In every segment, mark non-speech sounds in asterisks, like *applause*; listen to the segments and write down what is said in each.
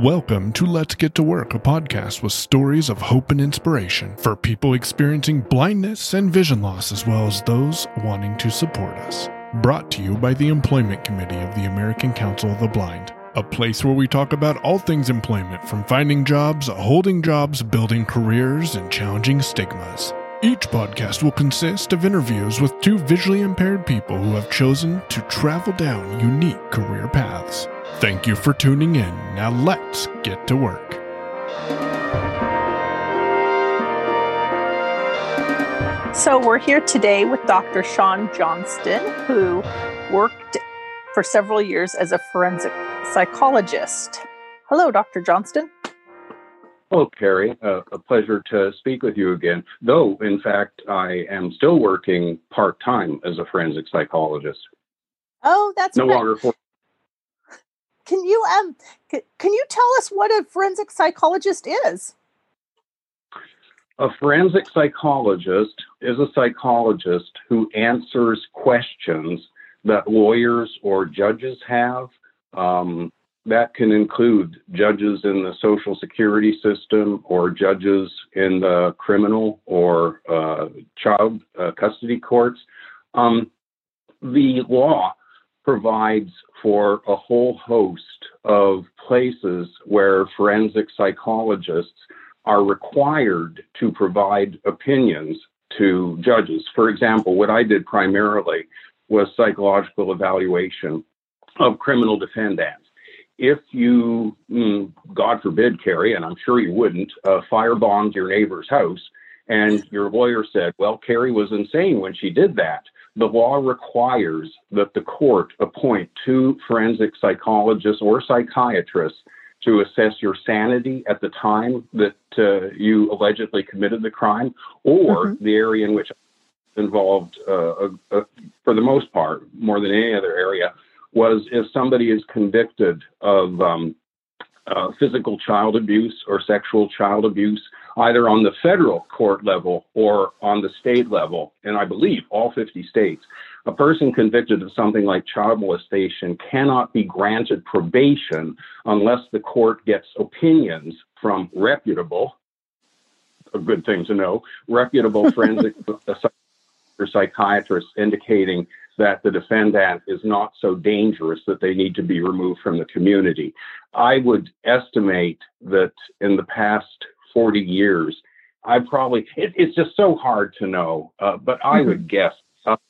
Welcome to Let's Get to Work, a podcast with stories of hope and inspiration for people experiencing blindness and vision loss, as well as those wanting to support us. Brought to you by the Employment Committee of the American Council of the Blind, a place where we talk about all things employment from finding jobs, holding jobs, building careers, and challenging stigmas. Each podcast will consist of interviews with two visually impaired people who have chosen to travel down unique career paths. Thank you for tuning in. Now let's get to work. So, we're here today with Dr. Sean Johnston, who worked for several years as a forensic psychologist. Hello, Dr. Johnston. Hello, Carrie. Uh, a pleasure to speak with you again. Though, in fact, I am still working part time as a forensic psychologist. Oh, that's no right. longer for Can you um can you tell us what a forensic psychologist is? A forensic psychologist is a psychologist who answers questions that lawyers or judges have. Um, that can include judges in the social security system or judges in the criminal or uh, child uh, custody courts. Um, the law provides for a whole host of places where forensic psychologists are required to provide opinions to judges. For example, what I did primarily was psychological evaluation of criminal defendants. If you, mm, God forbid, Carrie, and I'm sure you wouldn't, uh, firebombed your neighbor's house, and your lawyer said, well, Carrie was insane when she did that, the law requires that the court appoint two forensic psychologists or psychiatrists to assess your sanity at the time that uh, you allegedly committed the crime or mm-hmm. the area in which involved, uh, uh, for the most part, more than any other area, was if somebody is convicted of um, uh, physical child abuse or sexual child abuse, either on the federal court level or on the state level, and I believe all 50 states, a person convicted of something like child molestation cannot be granted probation unless the court gets opinions from reputable, a good thing to know, reputable *laughs* forensic psychiatrists indicating that the defendant is not so dangerous that they need to be removed from the community. I would estimate that in the past 40 years, I probably, it, it's just so hard to know, uh, but I mm-hmm. would guess up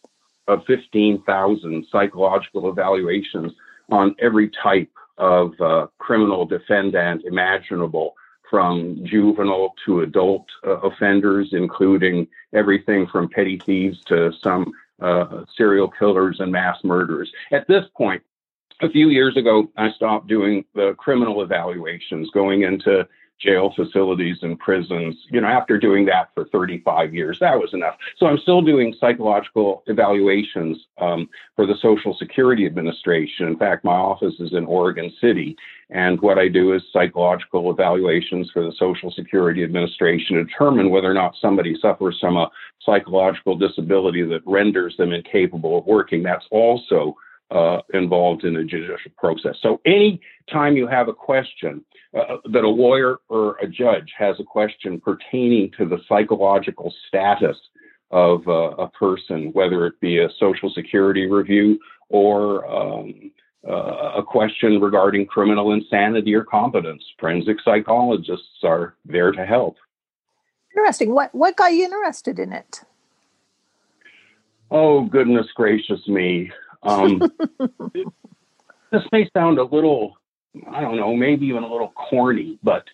of 15,000 psychological evaluations on every type of uh, criminal defendant imaginable, from juvenile to adult uh, offenders, including everything from petty thieves to some uh, serial killers and mass murderers. At this point, a few years ago, I stopped doing the criminal evaluations, going into jail facilities and prisons. You know, after doing that for 35 years, that was enough. So I'm still doing psychological evaluations um, for the Social Security Administration. In fact, my office is in Oregon City. And what I do is psychological evaluations for the Social Security Administration to determine whether or not somebody suffers from a psychological disability that renders them incapable of working. That's also uh, involved in the judicial process. So, any time you have a question uh, that a lawyer or a judge has a question pertaining to the psychological status of uh, a person, whether it be a social security review or um, uh, a question regarding criminal insanity or competence, forensic psychologists are there to help. Interesting. What what got you interested in it? Oh goodness gracious me! Um, *laughs* this may sound a little, I don't know, maybe even a little corny, but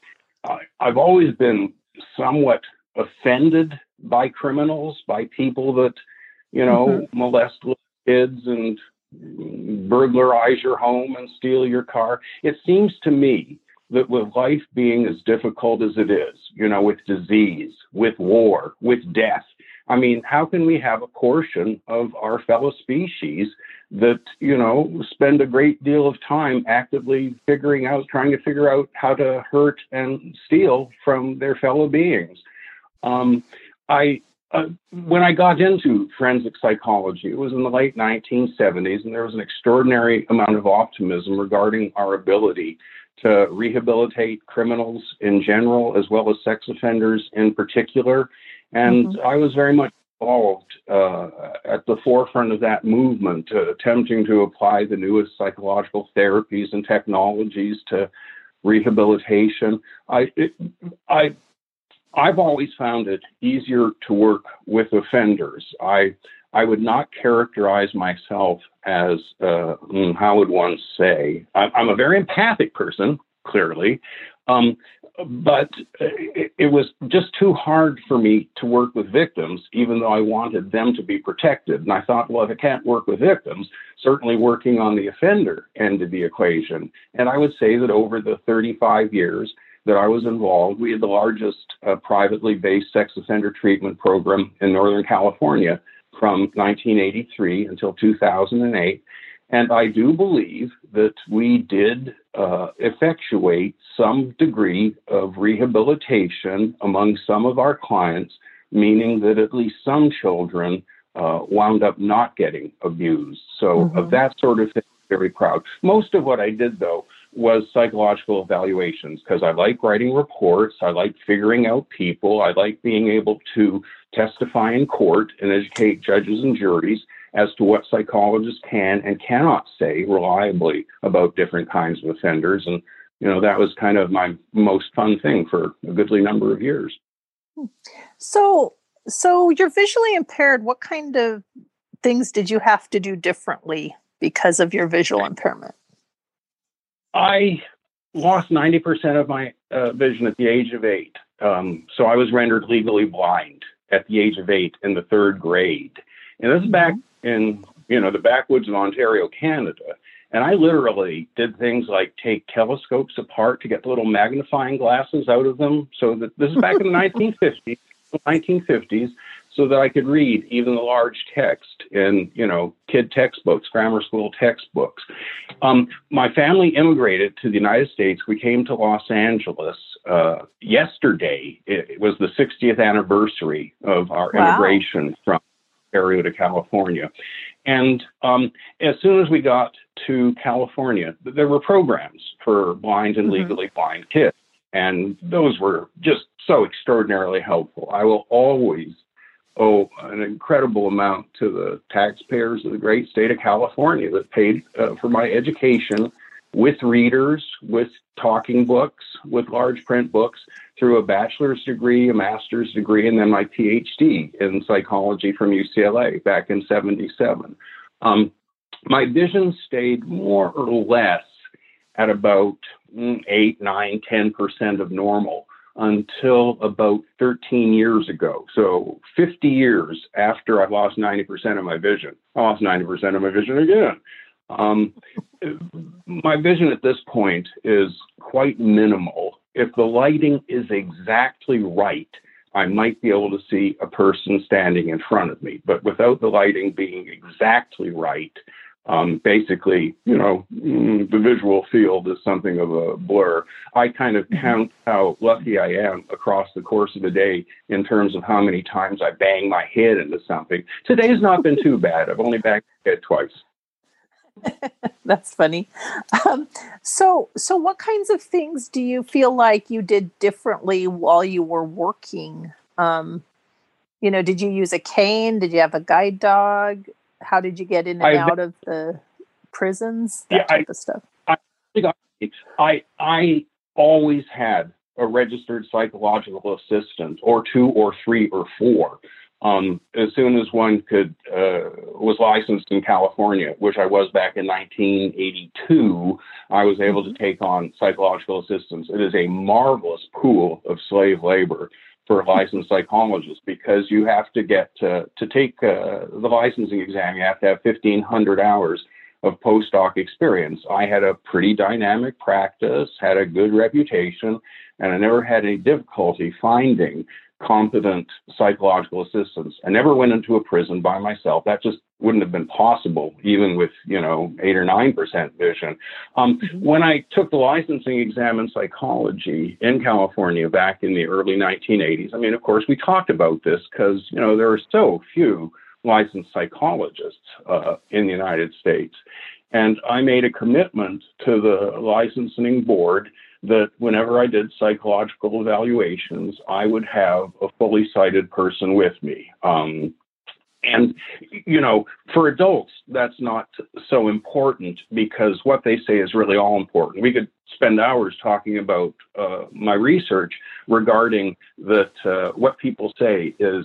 uh, I've always been somewhat offended by criminals, by people that, you know, mm-hmm. molest kids and burglarize your home and steal your car. It seems to me that with life being as difficult as it is, you know, with disease, with war, with death, I mean, how can we have a portion of our fellow species that, you know, spend a great deal of time actively figuring out, trying to figure out how to hurt and steal from their fellow beings? Um, I, uh, when I got into forensic psychology, it was in the late 1970s, and there was an extraordinary amount of optimism regarding our ability to rehabilitate criminals in general, as well as sex offenders in particular. And mm-hmm. I was very much involved uh, at the forefront of that movement, uh, attempting to apply the newest psychological therapies and technologies to rehabilitation. I, it, I, I've always found it easier to work with offenders. I, I would not characterize myself as, uh, hmm, how would one say, I'm a very empathic person, clearly. Um, but it, it, was just too hard for me to work with victims, even though I wanted them to be protected. And I thought, well, if I can't work with victims, certainly working on the offender end of the equation. And I would say that over the 35 years that I was involved, we had the largest uh, privately based sex offender treatment program in Northern California from 1983 until 2008. And I do believe that we did uh, effectuate some degree of rehabilitation among some of our clients, meaning that at least some children uh, wound up not getting abused. So, mm-hmm. of that sort of thing, very proud. Most of what I did, though, was psychological evaluations because I like writing reports. I like figuring out people. I like being able to testify in court and educate judges and juries as to what psychologists can and cannot say reliably about different kinds of offenders. And, you know, that was kind of my most fun thing for a goodly number of years. So, so you're visually impaired. What kind of things did you have to do differently because of your visual impairment? I lost 90% of my uh, vision at the age of eight. Um, so I was rendered legally blind at the age of eight in the third grade. And this is back mm-hmm in you know the backwoods of Ontario, Canada. And I literally did things like take telescopes apart to get the little magnifying glasses out of them. So that this is back in the *laughs* 1950s, 1950s, so that I could read even the large text in you know kid textbooks, grammar school textbooks. Um, my family immigrated to the United States. We came to Los Angeles uh, yesterday. It, was the 60th anniversary of our wow. immigration from Ontario to California. And um, as soon as we got to California, there were programs for blind and mm-hmm. legally blind kids. And those were just so extraordinarily helpful. I will always owe an incredible amount to the taxpayers of the great state of California that paid uh, for my education with readers, with talking books, with large print books through a bachelor's degree, a master's degree, and then my PhD in psychology from UCLA back in 77. Um, my vision stayed more or less at about mm, 8, 9, 10% of normal until about 13 years ago. So 50 years after I lost 90% of my vision, I lost 90% of my vision again. Um, my vision at this point is quite minimal. If the lighting is exactly right, I might be able to see a person standing in front of me. But without the lighting being exactly right, um, basically, you know, mm, the visual field is something of a blur. I kind of mm-hmm. count how lucky I am across the course of a day in terms of how many times I bang my head into something. Today's not been too bad. I've only banged my head twice. *laughs* That's funny. Um, so, so what kinds of things do you feel like you did differently while you were working? Um, you know, did you use a cane? Did you have a guide dog? How did you get in and I, out of the prisons? That yeah, type I, of stuff. I, I, I always had a registered psychological assistant, or two, or three, or four. Um, as soon as one could uh, was licensed in California, which I was back in 1982, I was able to take on psychological assistance. It is a marvelous pool of slave labor for licensed psychologists because you have to get to, to take uh, the licensing exam. You have to have 1,500 hours of postdoc experience. I had a pretty dynamic practice, had a good reputation, and I never had any difficulty finding competent psychological assistance. I never went into a prison by myself. That just wouldn't have been possible, even with you know eight or nine percent vision. Um, mm-hmm. When I took the licensing exam in psychology in California back in the early 1980s, I mean, of course, we talked about this because you know there are so few licensed psychologists uh, in the United States. And I made a commitment to the licensing board that whenever I did psychological evaluations, I would have a fully sighted person with me. Um, and, you know, for adults, that's not so important because what they say is really all important. We could spend hours talking about uh, my research regarding that uh, what people say is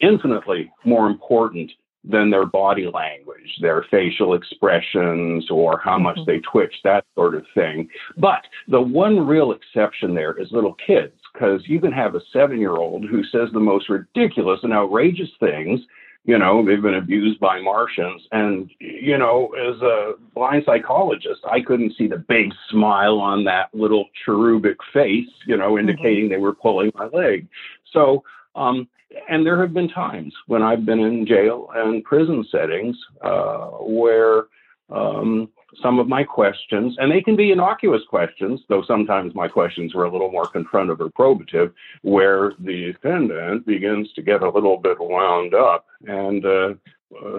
infinitely more important than their body language, their facial expressions, or how much mm-hmm. they twitch, that sort of thing. But the one real exception there is little kids, because you can have a seven year old who says the most ridiculous and outrageous things. You know, they've been abused by Martians. And, you know, as a blind psychologist, I couldn't see the big smile on that little cherubic face, you know, mm-hmm. indicating mm-hmm. they were pulling my leg. So, um, and there have been times when I've been in jail and prison settings uh, where um, some of my questions, and they can be innocuous questions, though sometimes my questions were a little more confrontive or probative, where the defendant begins to get a little bit wound up. And uh,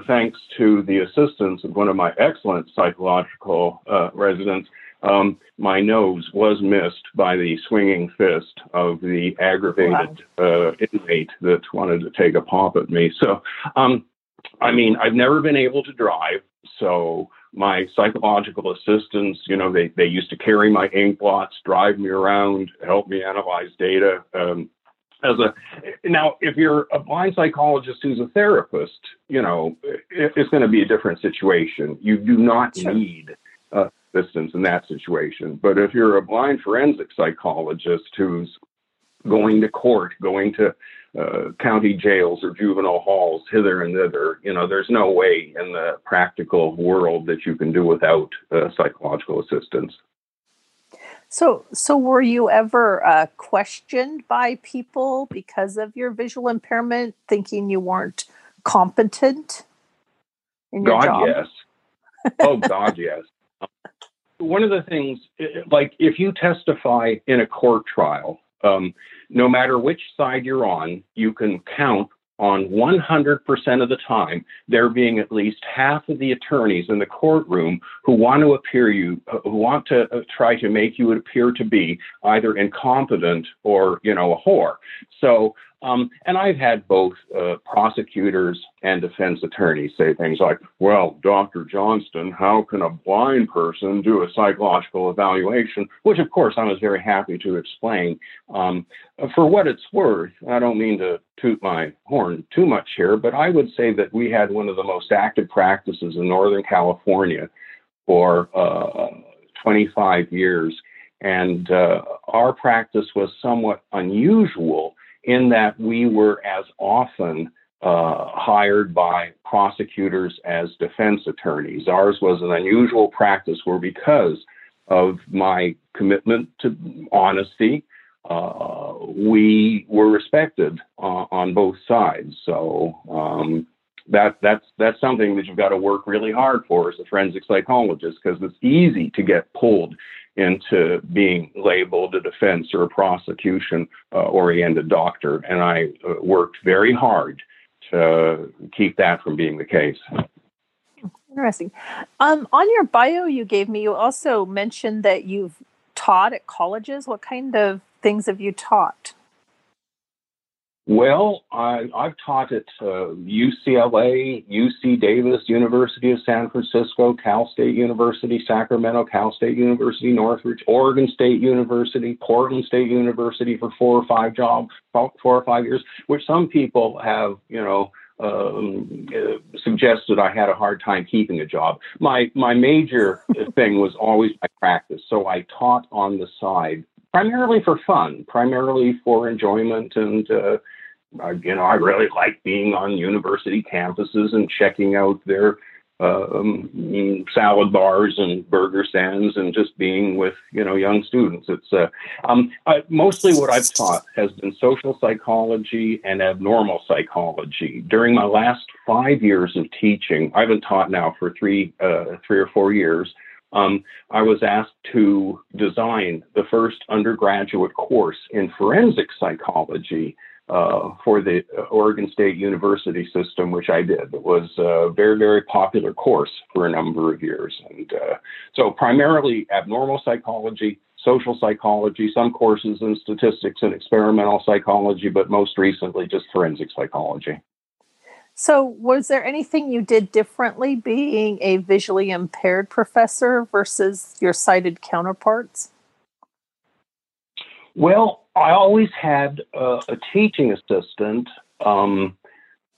thanks to the assistance of one of my excellent psychological uh, residents, um, my nose was missed by the swinging fist of the aggravated wow. uh, inmate that wanted to take a pop at me. So, um, I mean, I've never been able to drive. So my psychological assistants, you know, they, they used to carry my ink blots, drive me around, help me analyze data. Um, as a now, if you're a blind psychologist who's a therapist, you know, it, it's going to be a different situation. You do not sure. need uh, assistance in that situation. But if you're a blind forensic psychologist who's going to court, going to uh, county jails or juvenile halls hither and thither, you know, there's no way in the practical world that you can do without uh, psychological assistance. So, so were you ever uh, questioned by people because of your visual impairment, thinking you weren't competent in your God, yes. Oh, God, yes one of the things, like if you testify in a court trial, um, no matter which side you're on, you can count on 100% of the time there being at least half of the attorneys in the courtroom who want to appear you who want to uh, try to make you appear to be either incompetent or you know a whore. So um, and I've had both uh, prosecutors and defense attorneys say things like, well, Dr. Johnston, how can a blind person do a psychological evaluation? Which, of course, I was very happy to explain. Um, for what it's worth, I don't mean to toot my horn too much here, but I would say that we had one of the most active practices in Northern California for uh, 25 years. And uh, our practice was somewhat unusual in that we were as often uh, hired by prosecutors as defense attorneys. Ours was an unusual practice where, because of my commitment to honesty, uh, we were respected uh, on both sides. So um, that that's that's something that you've got to work really hard for as a forensic psychologist because it's easy to get pulled into being labeled a defense or a prosecution uh, oriented doctor. And I uh, worked very hard to keep that from being the case. Interesting. Um, on your bio you gave me, you also mentioned that you've taught at colleges. What kind of things have you taught? Well, I, have taught at uh, UCLA, UC Davis, University of San Francisco, Cal State University, Sacramento, Cal State University, Northridge, Oregon State University, Portland State University for four or five jobs, four or five years, which some people have, you know, um, uh, suggested I had a hard time keeping a job. My my major *laughs* thing was always my practice, so I taught on the side primarily for fun, primarily for enjoyment. And, uh, you know, I really like being on university campuses and checking out their um, salad bars and burger stands and just being with, you know, young students. It's uh, um, I, mostly what I've taught has been social psychology and abnormal psychology. During my last five years of teaching, I've been taught now for three, uh, three or four years um, I was asked to design the first undergraduate course in forensic psychology uh, for the Oregon State University system, which I did. It was a very, very popular course for a number of years. And uh, so, primarily abnormal psychology, social psychology, some courses in statistics and experimental psychology, but most recently just forensic psychology. So, was there anything you did differently being a visually impaired professor versus your sighted counterparts? Well, I always had uh, a teaching assistant um,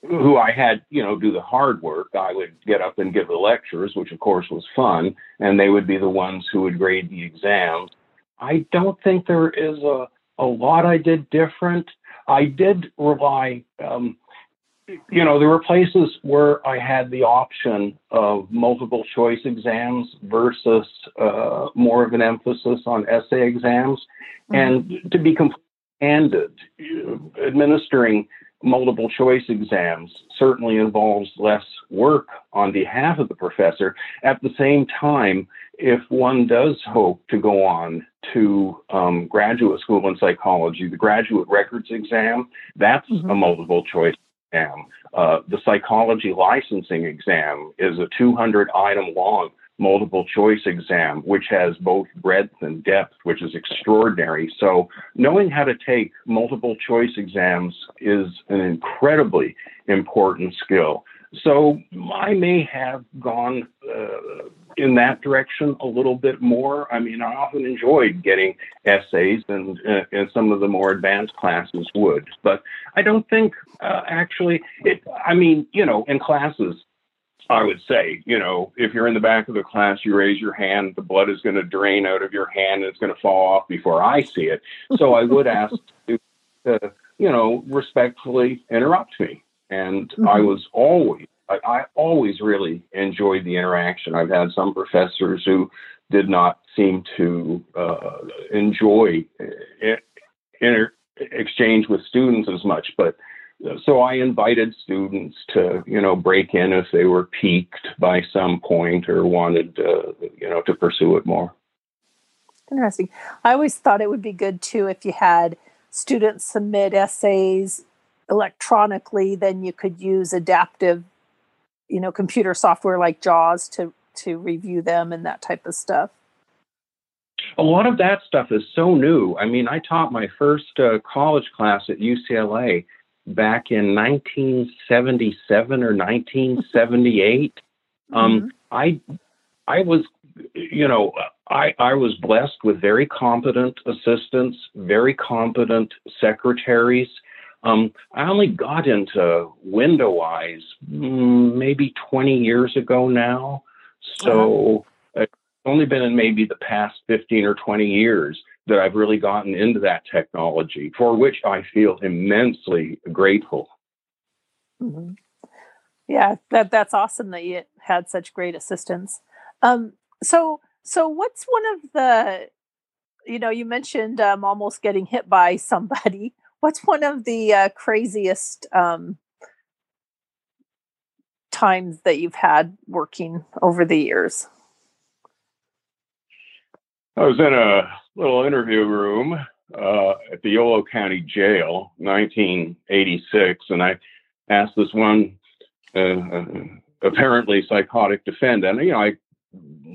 who I had, you know, do the hard work. I would get up and give the lectures, which of course was fun, and they would be the ones who would grade the exams. I don't think there is a, a lot I did different. I did rely, um, you know, there were places where I had the option of multiple choice exams versus uh, more of an emphasis on essay exams. Mm-hmm. And to be completely candid, administering multiple choice exams certainly involves less work on behalf of the professor. At the same time, if one does hope to go on to um, graduate school in psychology, the graduate records exam, that's mm-hmm. a multiple choice exam. Uh, the psychology licensing exam is a 200 item long multiple choice exam, which has both breadth and depth, which is extraordinary. So, knowing how to take multiple choice exams is an incredibly important skill. So, I may have gone uh, in that direction a little bit more. I mean, I often enjoyed getting essays, and, uh, and some of the more advanced classes would. But I don't think uh, actually, it, I mean, you know, in classes, I would say, you know, if you're in the back of the class, you raise your hand, the blood is going to drain out of your hand and it's going to fall off before I see it. So I would ask to, to, you know, respectfully interrupt me. And mm-hmm. I was always, I, I, always really enjoyed the interaction. I've had some professors who did not seem to uh, enjoy uh, inter- exchange with students as much, but so I invited students to, you know, break in if they were piqued by some point or wanted, uh, you know, to pursue it more. Interesting. I always thought it would be good too if you had students submit essays electronically, then you could use adaptive, you know, computer software like JAWS to to review them and that type of stuff. A lot of that stuff is so new. I mean, I taught my first uh, college class at UCLA back in 1977 or 1978. *laughs* Mm-hmm. Um, I I was you know I I was blessed with very competent assistants, very competent secretaries. Um, I only got into Window-Eyes mm, maybe 20 years ago now, so uh-huh. it's only been in maybe the past 15 or 20 years that I've really gotten into that technology, for which I feel immensely grateful. Mm-hmm. Yeah, that that's awesome that you had such great assistance. Um, so, so what's one of the, you know, you mentioned um, almost getting hit by somebody. What's one of the uh, craziest um, times that you've had working over the years? I was in a little interview room uh, at the Yolo County Jail, 1986, and I asked this one uh, uh, apparently psychotic defendant, you know, I,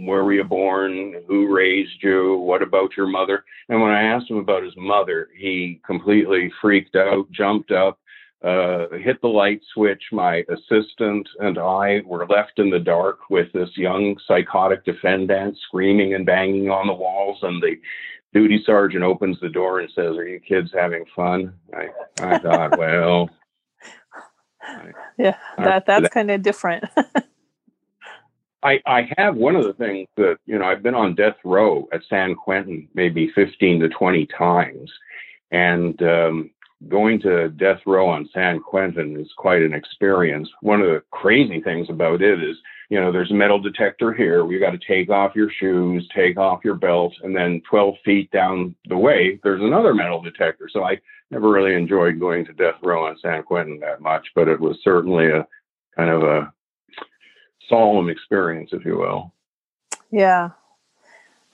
where were you born? Who raised you? What about your mother? And when I asked him about his mother, he completely freaked out, jumped up, uh, hit the light switch. My assistant and I were left in the dark with this young psychotic defendant screaming and banging on the walls. And the duty sergeant opens the door and says, Are you kids having fun? I, I thought, *laughs* well. yeah, that, that's kind of different. *laughs* I, I have one of the things that, you know, I've been on death row at San Quentin maybe 15 to 20 times. And um, going to death row on San Quentin is quite an experience. One of the crazy things about it is, you know, there's a metal detector here. You got to take off your shoes, take off your belt, and then 12 feet down the way, there's another metal detector. So I never really enjoyed going to death row on San Quentin that much, but it was certainly a kind of a solemn experience, if you will. Yeah.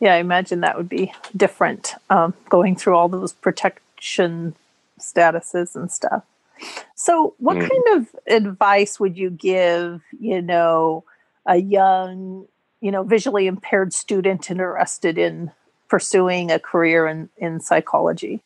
Yeah, I imagine that would be different um, going through all those protection statuses and stuff. So, what mm. kind of advice would you give, you know, a young, you know, visually impaired student interested in pursuing a career in, in psychology?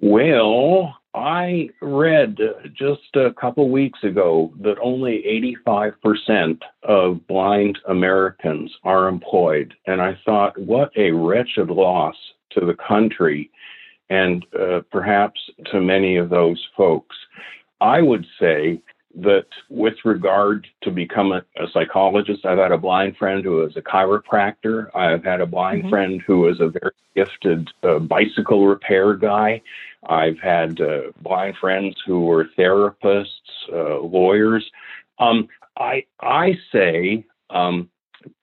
Well, I read just a couple weeks ago that only 85% of blind Americans are employed. And I thought, what a wretched loss to the country and uh, perhaps to many of those folks. I would say that with regard to become a, a, psychologist, I've had a blind friend who is a chiropractor. I've had a blind mm-hmm. friend who is a very gifted uh, bicycle repair guy. I've had uh, blind friends who were therapists, uh, lawyers. Um, I I say, um,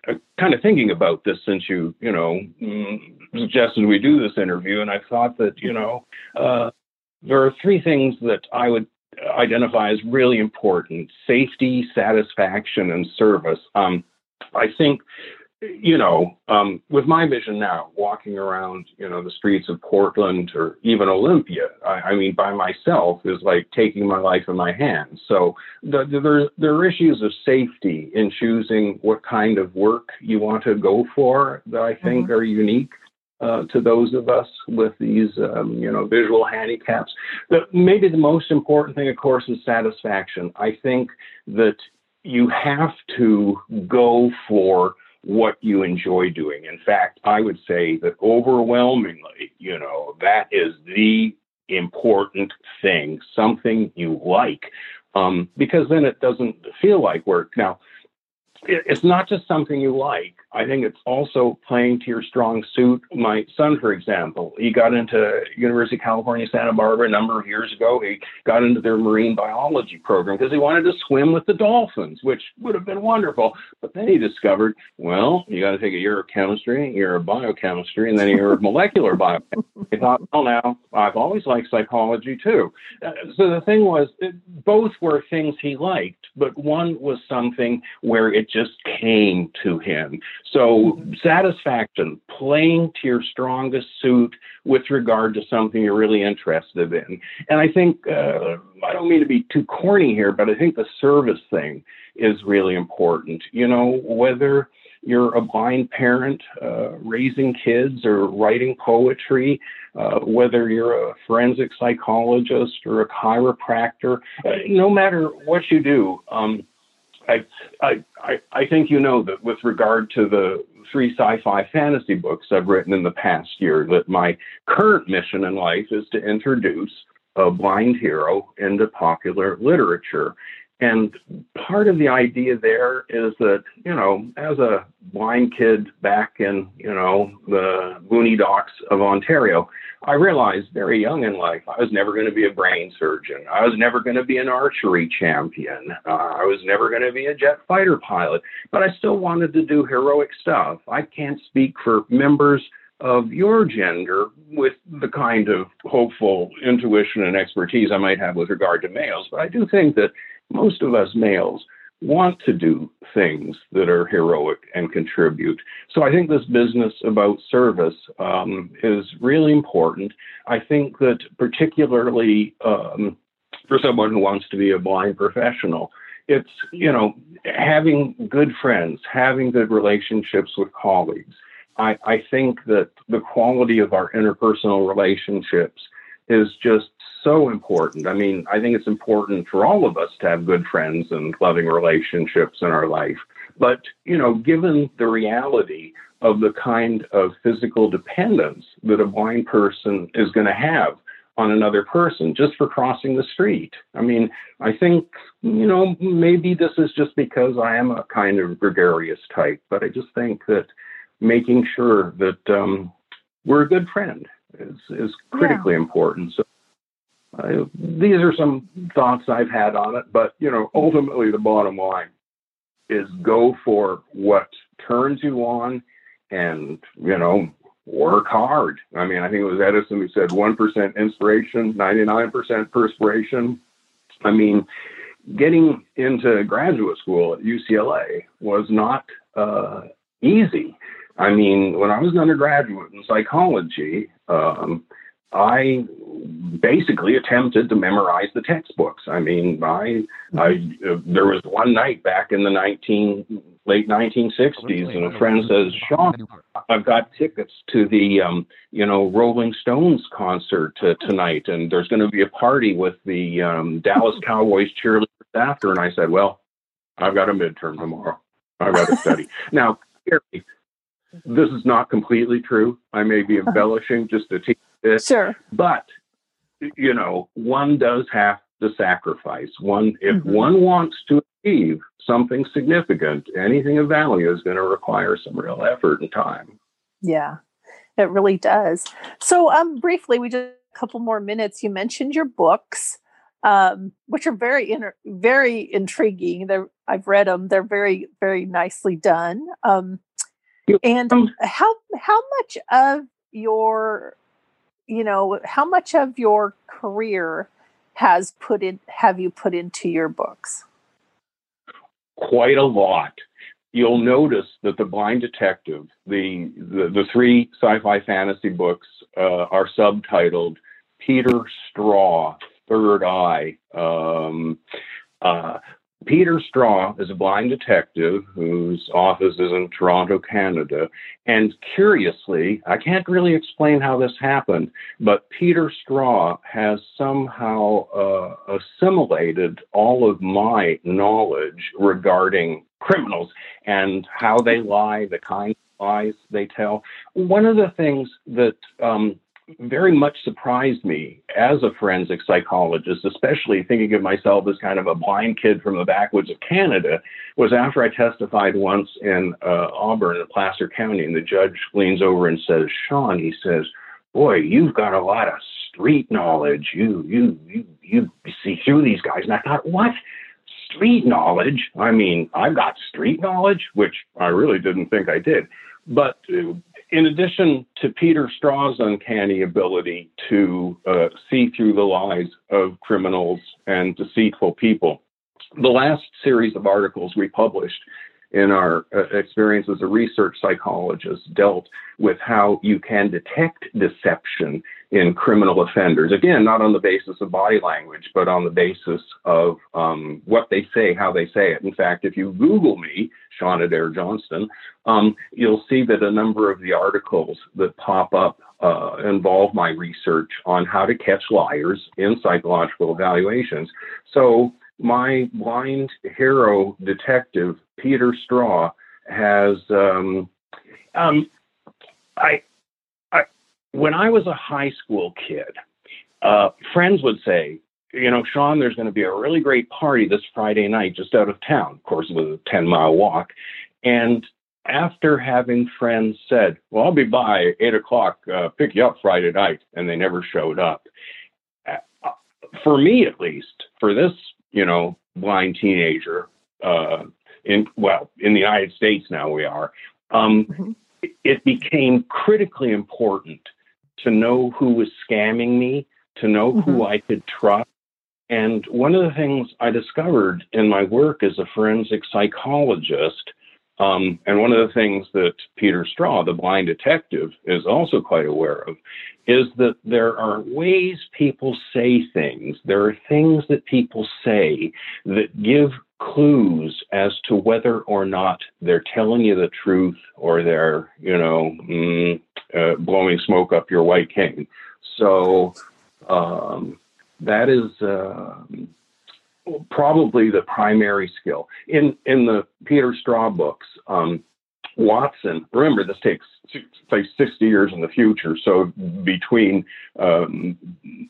uh, kind of thinking about this since you you know mm, suggested we do this interview, and I thought that you know uh, there are three things that I would identify as really important: safety, satisfaction, and service. Um, I think you know, um, with my vision now, walking around, you know, the streets of Portland or even Olympia, I, I mean, by myself is like taking my life in my hands. So the, the, there, there are issues of safety in choosing what kind of work you want to go for that I think mm-hmm. are unique. Uh, to those of us with these, um, you know, visual handicaps. The, maybe the most important thing, of course, is satisfaction. I think that you have to go for what you enjoy doing. In fact, I would say that overwhelmingly, you know, that is the important thing, something you like, um, because then it doesn't feel like work. Now, it's not just something you like. I think it's also playing to your strong suit. My son, for example, he got into University of California, Santa Barbara a number of years ago. He got into their marine biology program because he wanted to swim with the dolphins, which would have been wonderful. But then he discovered, well, you got to take a year of chemistry, a year of biochemistry, and then a year of molecular biochemistry. He thought, well, now I've always liked psychology too. Uh, so the thing was, both were things he liked, but one was something where it just came to him. So, satisfaction, playing to your strongest suit with regard to something you're really interested in. And I think, uh, I don't mean to be too corny here, but I think the service thing is really important. You know, whether you're a blind parent uh, raising kids or writing poetry, uh, whether you're a forensic psychologist or a chiropractor, uh, no matter what you do, um, I, I, I think you know that with regard to the three sci-fi fantasy books I've written in the past year, that my current mission in life is to introduce a blind hero into popular literature. And part of the idea there is that, you know, as a blind kid back in, you know, the boony docks of Ontario, I realized very young in life I was never going to be a brain surgeon. I was never going to be an archery champion. Uh, I was never going to be a jet fighter pilot, but I still wanted to do heroic stuff. I can't speak for members of your gender with the kind of hopeful intuition and expertise I might have with regard to males, but I do think that most of us males want to do things that are heroic and contribute. So I think this business about service um, is really important. I think that particularly um, for someone who wants to be a blind professional, it's you know having good friends, having good relationships with colleagues. I, I think that the quality of our interpersonal relationships is just so important. I mean, I think it's important for all of us to have good friends and loving relationships in our life. But, you know, given the reality of the kind of physical dependence that a blind person is going to have on another person just for crossing the street. I mean, I think, you know, maybe this is just because I am a kind of gregarious type, but I just think that making sure that um, we're a good friend is, is critically yeah. important. So uh, these are some thoughts I've had on it, but you know, ultimately the bottom line is go for what turns you on, and you know, work hard. I mean, I think it was Edison who said one percent inspiration, ninety nine percent perspiration. I mean, getting into graduate school at UCLA was not uh, easy. I mean, when I was an undergraduate in psychology, um, I basically attempted to memorize the textbooks. I mean, I, I uh, there was one night back in the 19 late 1960s, and a friend says, "Sean, I've got tickets to the um, you know Rolling Stones concert uh, tonight, and there's going to be a party with the um, Dallas Cowboys cheerleaders after." And I said, "Well, I've got a midterm tomorrow. I've got to study." *laughs* now, this is not completely true. I may be *laughs* embellishing just a teeny Sure. but you know, one does have to sacrifice. One, if Mhm. one wants to achieve something significant, anything of value is going to require some real effort and time. Yeah, it really does. So, um, briefly, we just a couple more minutes. You mentioned your books, um, which are very inter- very intriguing. They're I've read them. They're very very nicely done. Um, and how how much of your you know how much of your career has put in have you put into your books? Quite a lot. You'll notice that the Blind Detective, the the, the three sci-fi fantasy books, uh, are subtitled Peter Straw, Third Eye. Um, uh, Peter Straw is a blind detective whose office is in Toronto, Canada. And curiously, I can't really explain how this happened, but Peter Straw has somehow uh, assimilated all of my knowledge regarding criminals and how they lie, the kind of lies they tell. One of the things that um, very much surprised me as a forensic psychologist, especially thinking of myself as kind of a blind kid from the backwoods of Canada, was after I testified once in uh, Auburn in Placer County, and the judge leans over and says, "Sean," he says, "Boy, you've got a lot of street knowledge. You you you you see through these guys." And I thought, what? Street knowledge? I mean, I've got street knowledge, which I really didn't think I did. But uh, in addition to Peter Straw's uncanny ability to uh, see through the lies of criminals and deceitful people, the last series of articles we published in our uh, experience as a research psychologist dealt with how you can detect deception in criminal offenders. Again, not on the basis of body language, but on the basis of um, what they say, how they say it. In fact, if you Google me, Sean Adair Johnston, um, you'll see that a number of the articles that pop up uh, involve my research on how to catch liars in psychological evaluations. So my blind hero detective, Peter Straw, has um, um, I, I when I was a high school kid, uh, friends would say, you know, Sean, there's going to be a really great party this Friday night just out of town. Of course, it was a 10 mile walk. And after having friends said, well, I'll be by eight o'clock, uh, pick you up Friday night, and they never showed up. Uh, for me, at least, for this, you know, blind teenager, uh, in well, in the United States now we are, um, Mhm. it became critically important to know who was scamming me, to know who I could trust. And one of the things I discovered in my work as a forensic psychologist, um, and one of the things that Peter Straw, the blind detective, is also quite aware of, is that there are ways people say things. There are things that people say that give clues as to whether or not they're telling you the truth or they're, you know, mm, uh, blowing smoke up your white cane. So um, that is uh, probably the primary skill in in the Peter Straw books. Um, Watson, remember this takes say 60 years in the future. So between um,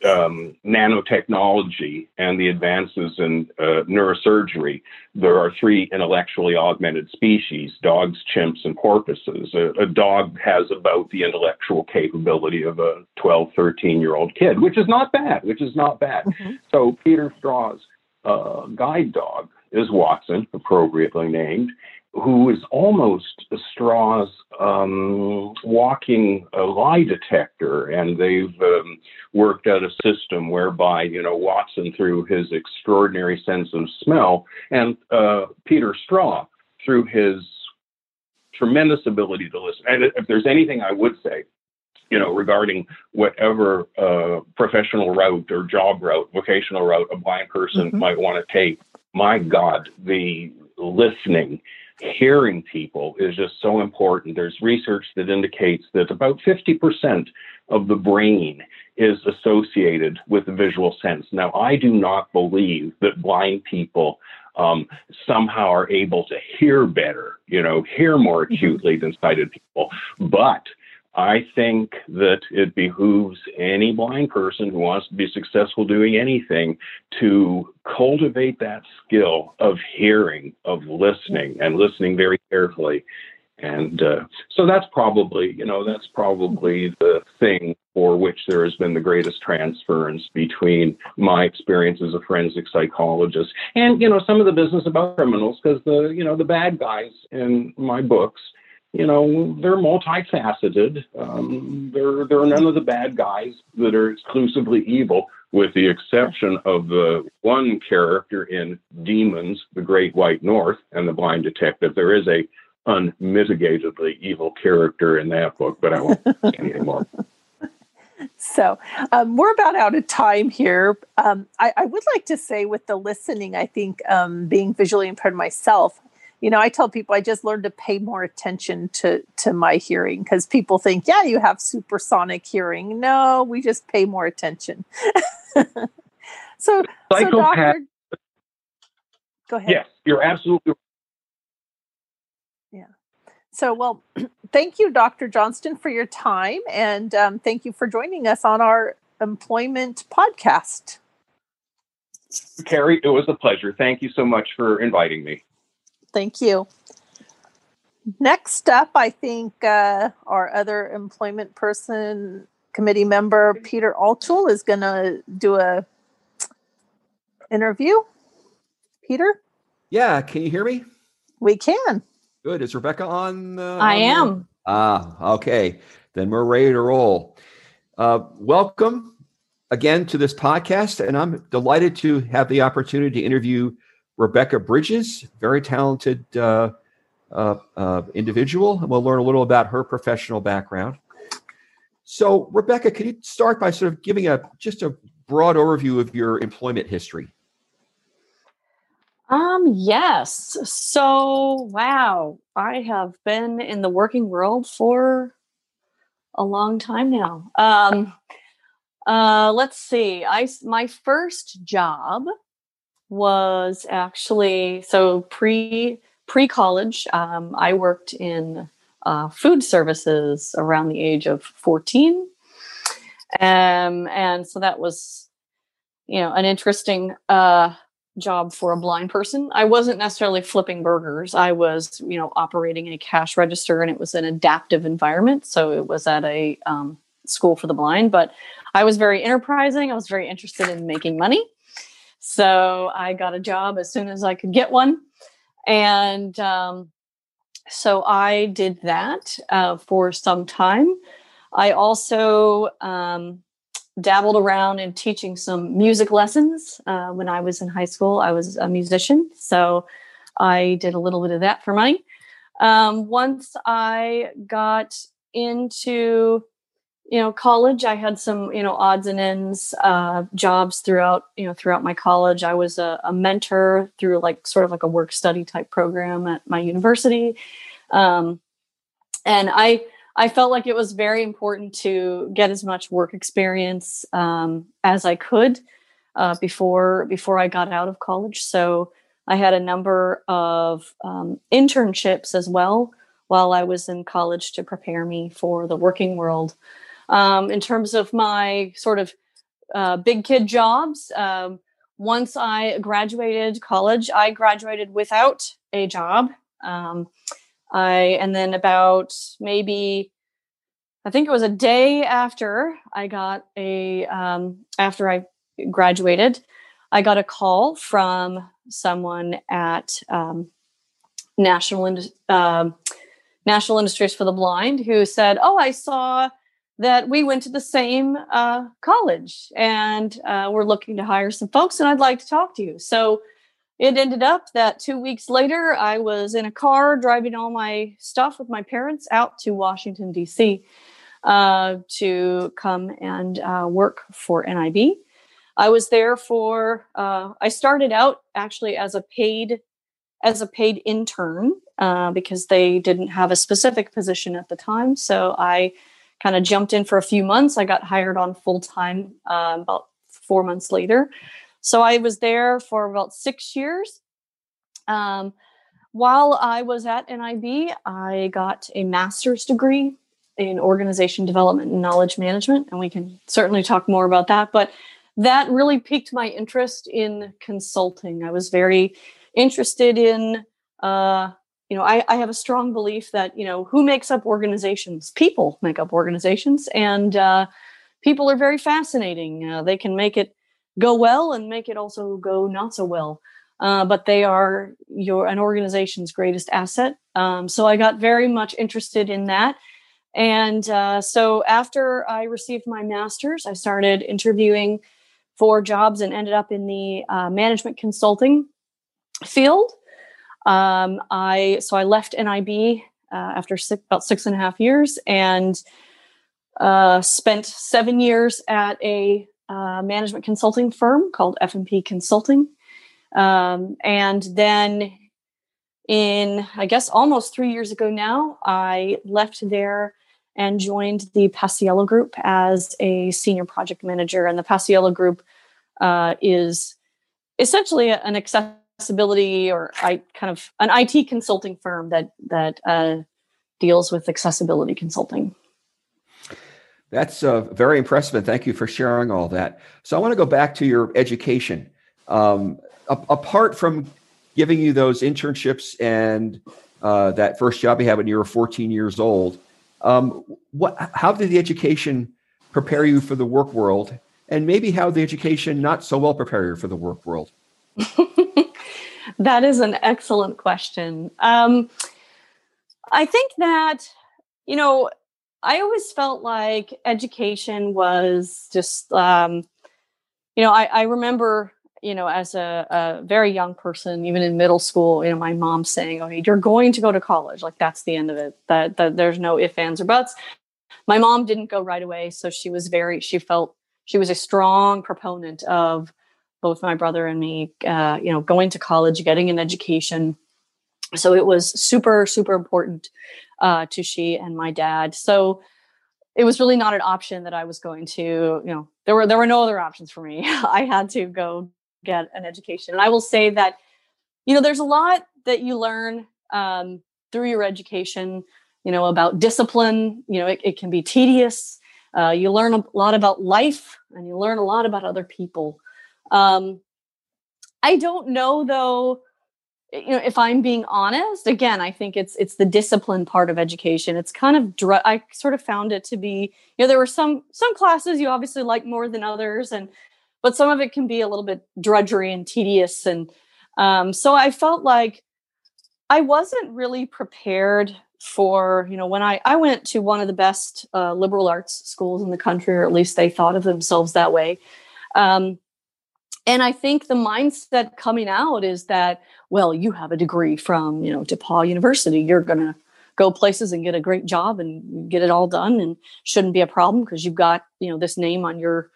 um, nanotechnology and the advances in uh, neurosurgery, there are three intellectually augmented species: dogs, chimps, and porpoises. A, a dog has about the intellectual capability of a 12, 13 year old kid, which is not bad. Which is not bad. Mhm. So Peter Straw's uh, guide dog is Watson, appropriately named, who is almost Straw's um, walking uh, lie detector, and they've um, worked out a system whereby you know Watson, through his extraordinary sense of smell, and uh, Peter Straw, through his tremendous ability to listen. And if there's anything I would say, you know, regarding whatever uh, professional route or job route, vocational route a blind person mm-hmm. might want to take. My God, the listening, hearing people is just so important. There's research that indicates that about 50% of the brain is associated with the visual sense. Now, I do not believe that blind people um, somehow are able to hear better, you know, hear more mm-hmm. acutely than sighted people. But I think that it behooves any blind person who wants to be successful doing anything to cultivate that skill of hearing, of listening, and listening very carefully. And uh, so that's probably, you know, that's probably the thing for which there has been the greatest transference between my experience as a forensic psychologist and, you know, some of the business about criminals, because the, you know, the bad guys in my books you know, they're multifaceted. Um, there are none of the bad guys that are exclusively evil, with the exception of the one character in Demons, The Great White North, and The Blind Detective. There is a unmitigatedly evil character in that book, but I won't say anything more. *laughs* So um, we're about out of time here. Um, I, I, would like to say, with the listening, I think um, being visually impaired myself, you know i tell people i just learned to pay more attention to to my hearing because people think yeah you have supersonic hearing. No we just pay more attention. *laughs* So, so doctor go ahead. Yes you're absolutely yeah. So well *clears throat* thank you dr johnston for your time and um, thank you for joining us on our employment podcast. Carrie, it was a pleasure. Thank you so much for inviting me. Thank you. Next up, I think uh, our other employment person committee member, Peter Altschul, is going to do a interview. Peter? Yeah, can you hear me? We can. Good. Is Rebecca on? Uh, I am. Ah, okay. Then we're ready to roll. Uh, welcome again to this podcast, and I'm delighted to have the opportunity to interview Rebecca Bridges, very talented uh, uh, uh, individual, and we'll learn a little about her professional background. So, Rebecca, can you start by sort of giving a just a broad overview of your employment history? Um, yes. So, wow, I have been in the working world for a long time now. Um, uh, let's see. I my first job was actually so pre pre college. Um, I worked in uh, food services around the age of fourteen, um, and so that was you know an interesting uh, job for a blind person. I wasn't necessarily flipping burgers. I was you know operating a cash register, and it was an adaptive environment. So it was at a um, school for the blind, but I was very enterprising. I was very interested in making money. So I got a job as soon as I could get one. And um, so I did that uh, for some time. I also um, dabbled around in teaching some music lessons uh, when I was in high school. I was a musician, so I did a little bit of that for money. Um, once I got into you know college i had some you know odds and ends uh, jobs throughout you know throughout my college. I was a, a, mentor through like sort of like a work study type program at my university. Um, and i i felt like it was very important to get as much work experience um, as i could uh, before before i got out of college. So i had a number of um, internships as well while i was in college to prepare me for the working world um, in terms of my sort of uh, big kid jobs, um, once I graduated college, I graduated without a job. Um, I and then about maybe I think it was a day after I got a um, after I graduated, I got a call from someone at um, National uh, National Industries for the Blind who said, "Oh, I saw that we went to the same uh, college and uh, we're looking to hire some folks and I'd like to talk to you. So it ended up that two weeks later, I was in a car driving all my stuff with my parents out to Washington, D.C. uh, to come and uh, work for NIB. I was there for. Uh, I started out actually as a paid as a paid intern uh, because they didn't have a specific position at the time. So I kind of jumped in for a few months. I got hired on full time uh, about four months later. So I was there for about six years. Um, while I was at NIB, I got a master's degree in organization development and knowledge management, and we can certainly talk more about that. But that really piqued my interest in consulting. I was very interested in uh, you know I, I, have a strong belief that you know who makes up organizations? People make up organizations and uh, people are very fascinating. Uh, they can make it go well and make it also go not so well. Uh, but they are your an organization's greatest asset. Um, so i got very much interested in that. And uh, so after i received my master's i started interviewing for jobs and ended up in the uh, management consulting field. Um, I so I left NIB uh, after six, about six and a half years and uh, spent seven years at a uh, management consulting firm called F&P Consulting, um, and then in I guess almost three years ago now, I left there and joined the Paciello Group as a senior project manager. And the Paciello Group uh, is essentially an accessible accessibility or I kind of an IT consulting firm that that uh, deals with accessibility consulting. That's uh, very impressive, and thank you for sharing all that. So I want to go back to your education. Um, a- apart from giving you those internships and uh, that first job you had when you were 14 years old, um, what? How did the education prepare you for the work world, and maybe how the education not so well prepare you for the work world? *laughs* that is an excellent question. Um, I think that, you know, I always felt like education was just, um, you know, I, I remember, you know, as a, a, very young person, even in middle school, you know, my mom saying, "Okay, you're going to go to college. Like that's the end of it. That that there's no ifs, ands, or buts." My mom didn't go right away, so she was very. She felt she was a strong proponent of both my brother and me, uh, you know, going to college, getting an education. So it was super, super important uh, to she and my dad. So it was really not an option that I was going to, you know, there were there were no other options for me. *laughs* I had to go get an education. And I will say that, you know, there's a lot that you learn um, through your education, you know, about discipline. You know, it, it can be tedious. Uh, you learn a lot about life and you learn a lot about other people. Um, I don't know though you know if i'm being honest again i think it's it's the discipline part of education. It's kind of dr- i sort of found it to be you know there were some some classes you obviously like more than others and but some of it can be a little bit drudgery and tedious and um, so i felt like i wasn't really prepared for you know when i i went to one of the best uh, liberal arts schools in the country or at least they thought of themselves that way. Um, and i think the mindset coming out is that well you have a degree from you know DePauw university. You're going to go places and get a great job and get it all done and shouldn't be a problem because you've got you know this name on your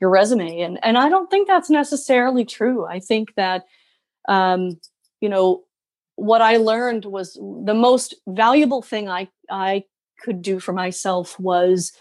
your resume. And and i don't think that's necessarily true. I think that um you know what i learned was the most valuable thing i i could do for myself was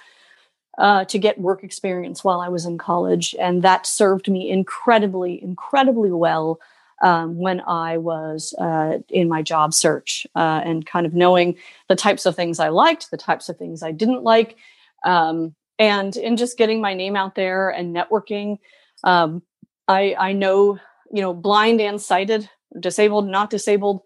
uh, to get work experience while I was in college. And that served me incredibly, incredibly well um, when I was uh, in my job search uh, and kind of knowing the types of things I liked, the types of things I didn't like, um, and in just getting my name out there and networking. Um, I, I know, you know, blind and sighted, disabled, not disabled.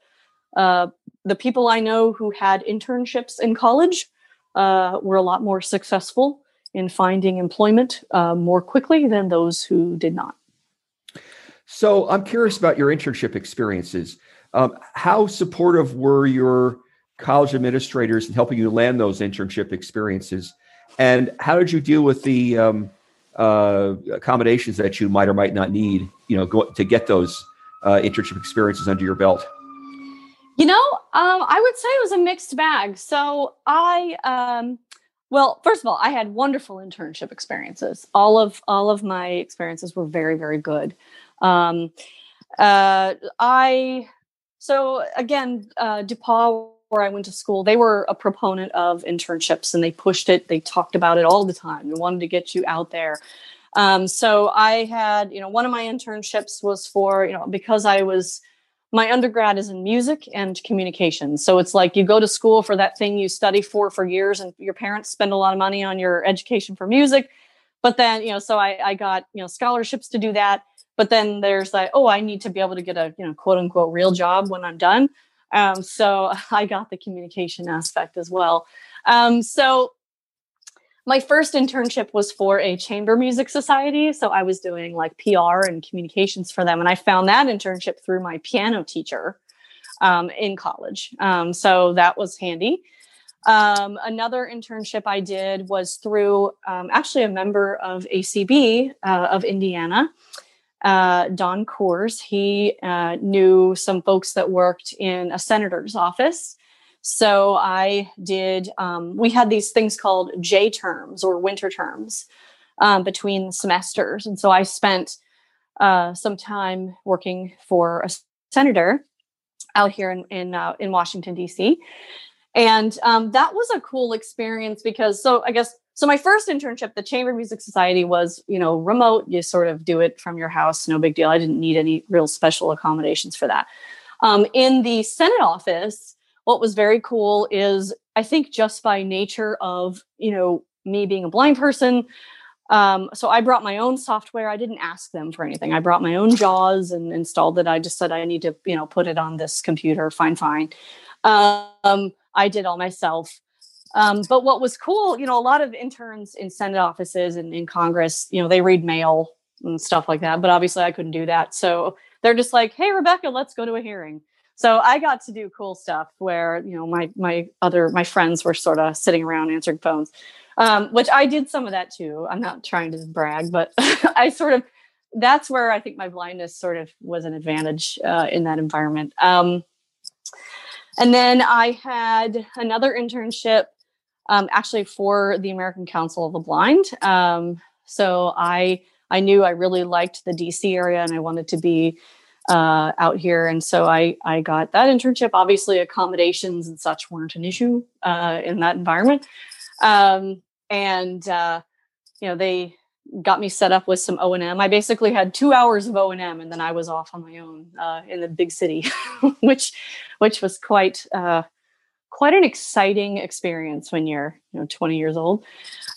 Uh, the people I know who had internships in college uh, were a lot more successful in finding employment uh, more quickly than those who did not. So I'm curious about your internship experiences. Um, how supportive were your college administrators in helping you land those internship experiences? And how did you deal with the um, uh, accommodations that you might or might not need, you know, go, to get those uh, internship experiences under your belt? You know, um, I would say it was a mixed bag. So I um, well, first of all, I had wonderful internship experiences. All of all of my experiences were very very good. Um, uh, I so again, uh, DePauw, where I went to school, they were a proponent of internships and they pushed it. They talked about it all the time. They wanted to get you out there. Um, so I had, you know, one of my internships was for, you know, because I was my undergrad is in music and communication. So it's like you go to school for that thing you study for for years, and your parents spend a lot of money on your education for music. But then, you know, so I, I got, you know, scholarships to do that. But then there's like, oh, I need to be able to get a, you know, quote unquote real job when I'm done. Um, so *laughs* I got the communication aspect as well. Um, so my first internship was for a chamber music society. So I was doing like PR and communications for them. And I found that internship through my piano teacher um, in college. Um, so that was handy. Um, another internship I did was through um, actually a member of ACB uh, of Indiana, uh, Don Coors. He uh, knew some folks that worked in a senator's office. So I did, um, we had these things called J terms or winter terms um, between semesters. And so I spent uh, some time working for a senator out here in, in, uh, in Washington, D.C. And um, that was a cool experience because, so I guess, so my first internship, the Chamber Music Society, was, you know, remote. You sort of do it from your house, no big deal. I didn't need any real special accommodations for that. Um, in the Senate office, what was very cool is I think just by nature of, you know, me being a blind person, um, so I brought my own software. I didn't ask them for anything. I brought my own JAWS and installed it. I just said I need to, you know, put it on this computer. Fine, fine. Um, I did all myself. Um, but what was cool, you know, a lot of interns in Senate offices and in Congress, you know, they read mail and stuff like that. But obviously, I couldn't do that. So they're just like, "Hey, Rebecca, let's go to a hearing." So i got to do cool stuff where you know my my other my friends were sort of sitting around answering phones um, which i did some of that too. I'm not trying to brag but *laughs* i sort of that's where i think my blindness sort of was an advantage uh, in that environment. Um, and then i had another internship um, actually for the american council of the blind. Um, so i i knew i really liked the dc area and i wanted to be uh, out here. And so I, I got that internship. Obviously, accommodations and such weren't an issue uh, in that environment. Um, and, uh, you know, they got me set up with some O&M. I basically had two hours of O&M and then I was off on my own uh, in the big city, *laughs* which, which was quite, uh, quite an exciting experience when you're, you know, 20 years old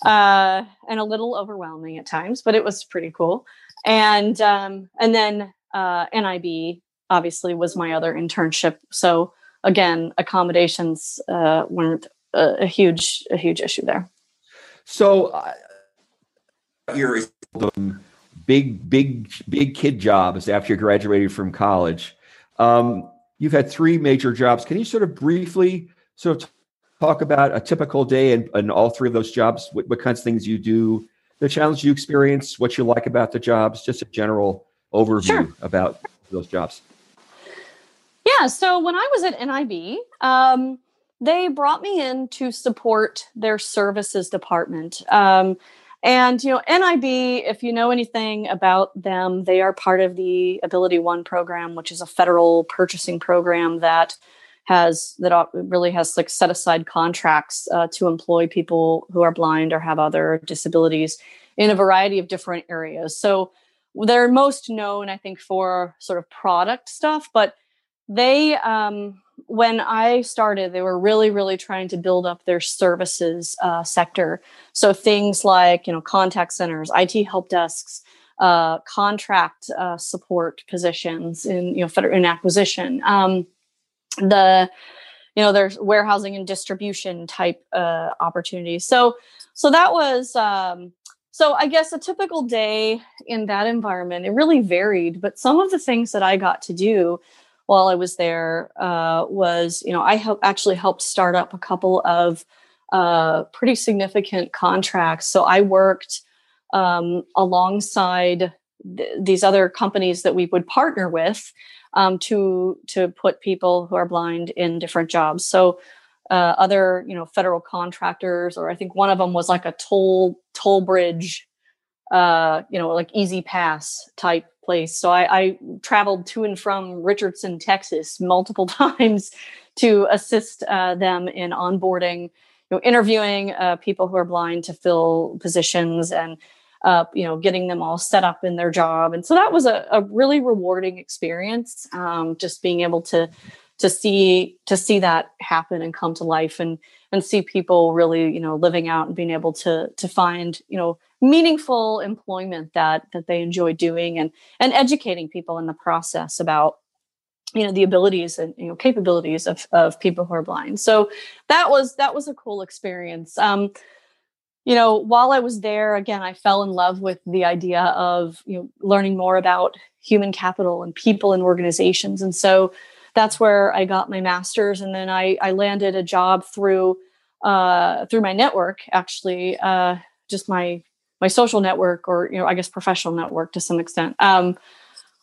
uh, and a little overwhelming at times, but it was pretty cool. And, um, and then uh, NIB obviously was my other internship. So again, accommodations uh, weren't a, a, huge a huge issue there. So uh, big big big kid jobs after you graduated from college. Um, you've had three major jobs. Can you sort of briefly sort of talk about a typical day and, all three of those jobs? What, what kinds of things you do? The challenge you experience, what you like about the jobs, just a general overview sure. about those jobs? Yeah, so when I was at NIB, um, they brought me in to support their services department. Um, and you know, NIB, if you know anything about them, they are part of the AbilityOne program, which is a federal purchasing program that has that really has like set aside contracts uh, to employ people who are blind or have other disabilities in a variety of different areas. So they're most known, I think, for sort of product stuff, but they, um, when I started, they were really, really trying to build up their services uh, sector. So things like, you know, contact centers, IT help desks, uh, contract uh, support positions in, you know, federal in acquisition. Um, the, you know, there's warehousing and distribution type uh, opportunities. So, so that was, um, so I guess a typical day in that environment, it really varied. But some of the things that I got to do while I was there uh, was, you know, I help, actually helped start up a couple of uh, pretty significant contracts. So I worked um, alongside th- these other companies that we would partner with um, to to put people who are blind in different jobs. So uh, other you know federal contractors, or I think one of them was like a toll toll bridge, uh, you know, like E-ZPass type place. So I, I traveled to and from Richardson, Texas, multiple *laughs* times to assist uh, them in onboarding, you know, interviewing uh, people who are blind to fill positions and uh, you know, getting them all set up in their job. And so that was a, a really rewarding experience. Um, just being able to to see to see that happen and come to life and and see people really you know living out and being able to to find you know meaningful employment that that they enjoy doing and and educating people in the process about you know the abilities and you know capabilities of of people who are blind. So that was that was a cool experience. Um you know while i was there again i fell in love with the idea of you know learning more about human capital and people and organizations. And so that's where I got my master's, and then I I landed a job through uh, through my network, actually, uh, just my my social network, or you know, I guess professional network to some extent, um,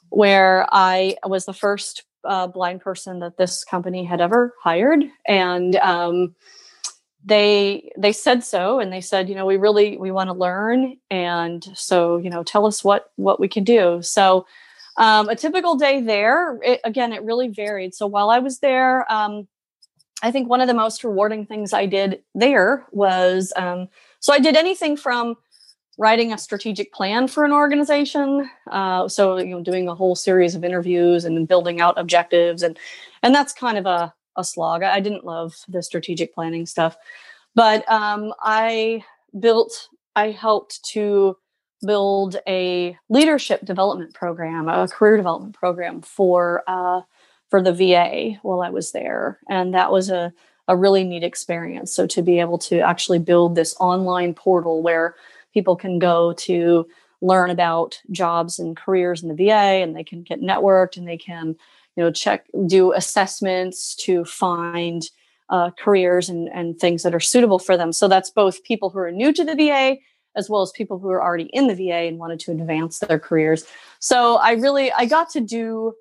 where I was the first uh, blind person that this company had ever hired, and um, they they said so, and they said, you know, we really we want to learn, and so you know, tell us what what we can do. So um, a typical day there, it, again, it really varied. So while I was there, um, I think one of the most rewarding things I did there was um, so I did anything from writing a strategic plan for an organization, uh, so you know, doing a whole series of interviews and building out objectives, and and that's kind of a a slog. I didn't love the strategic planning stuff, but um, I built, I helped to build a leadership development program, a career development program for uh, for the VA while I was there, and that was a a really neat experience. So to be able to actually build this online portal where people can go to learn about jobs and careers in the VA, and they can get networked, and they can you know check do assessments to find uh, careers and, and things that are suitable for them. So that's both people who are new to the VA as well as people who are already in the VA and wanted to advance their careers. So I really I got to do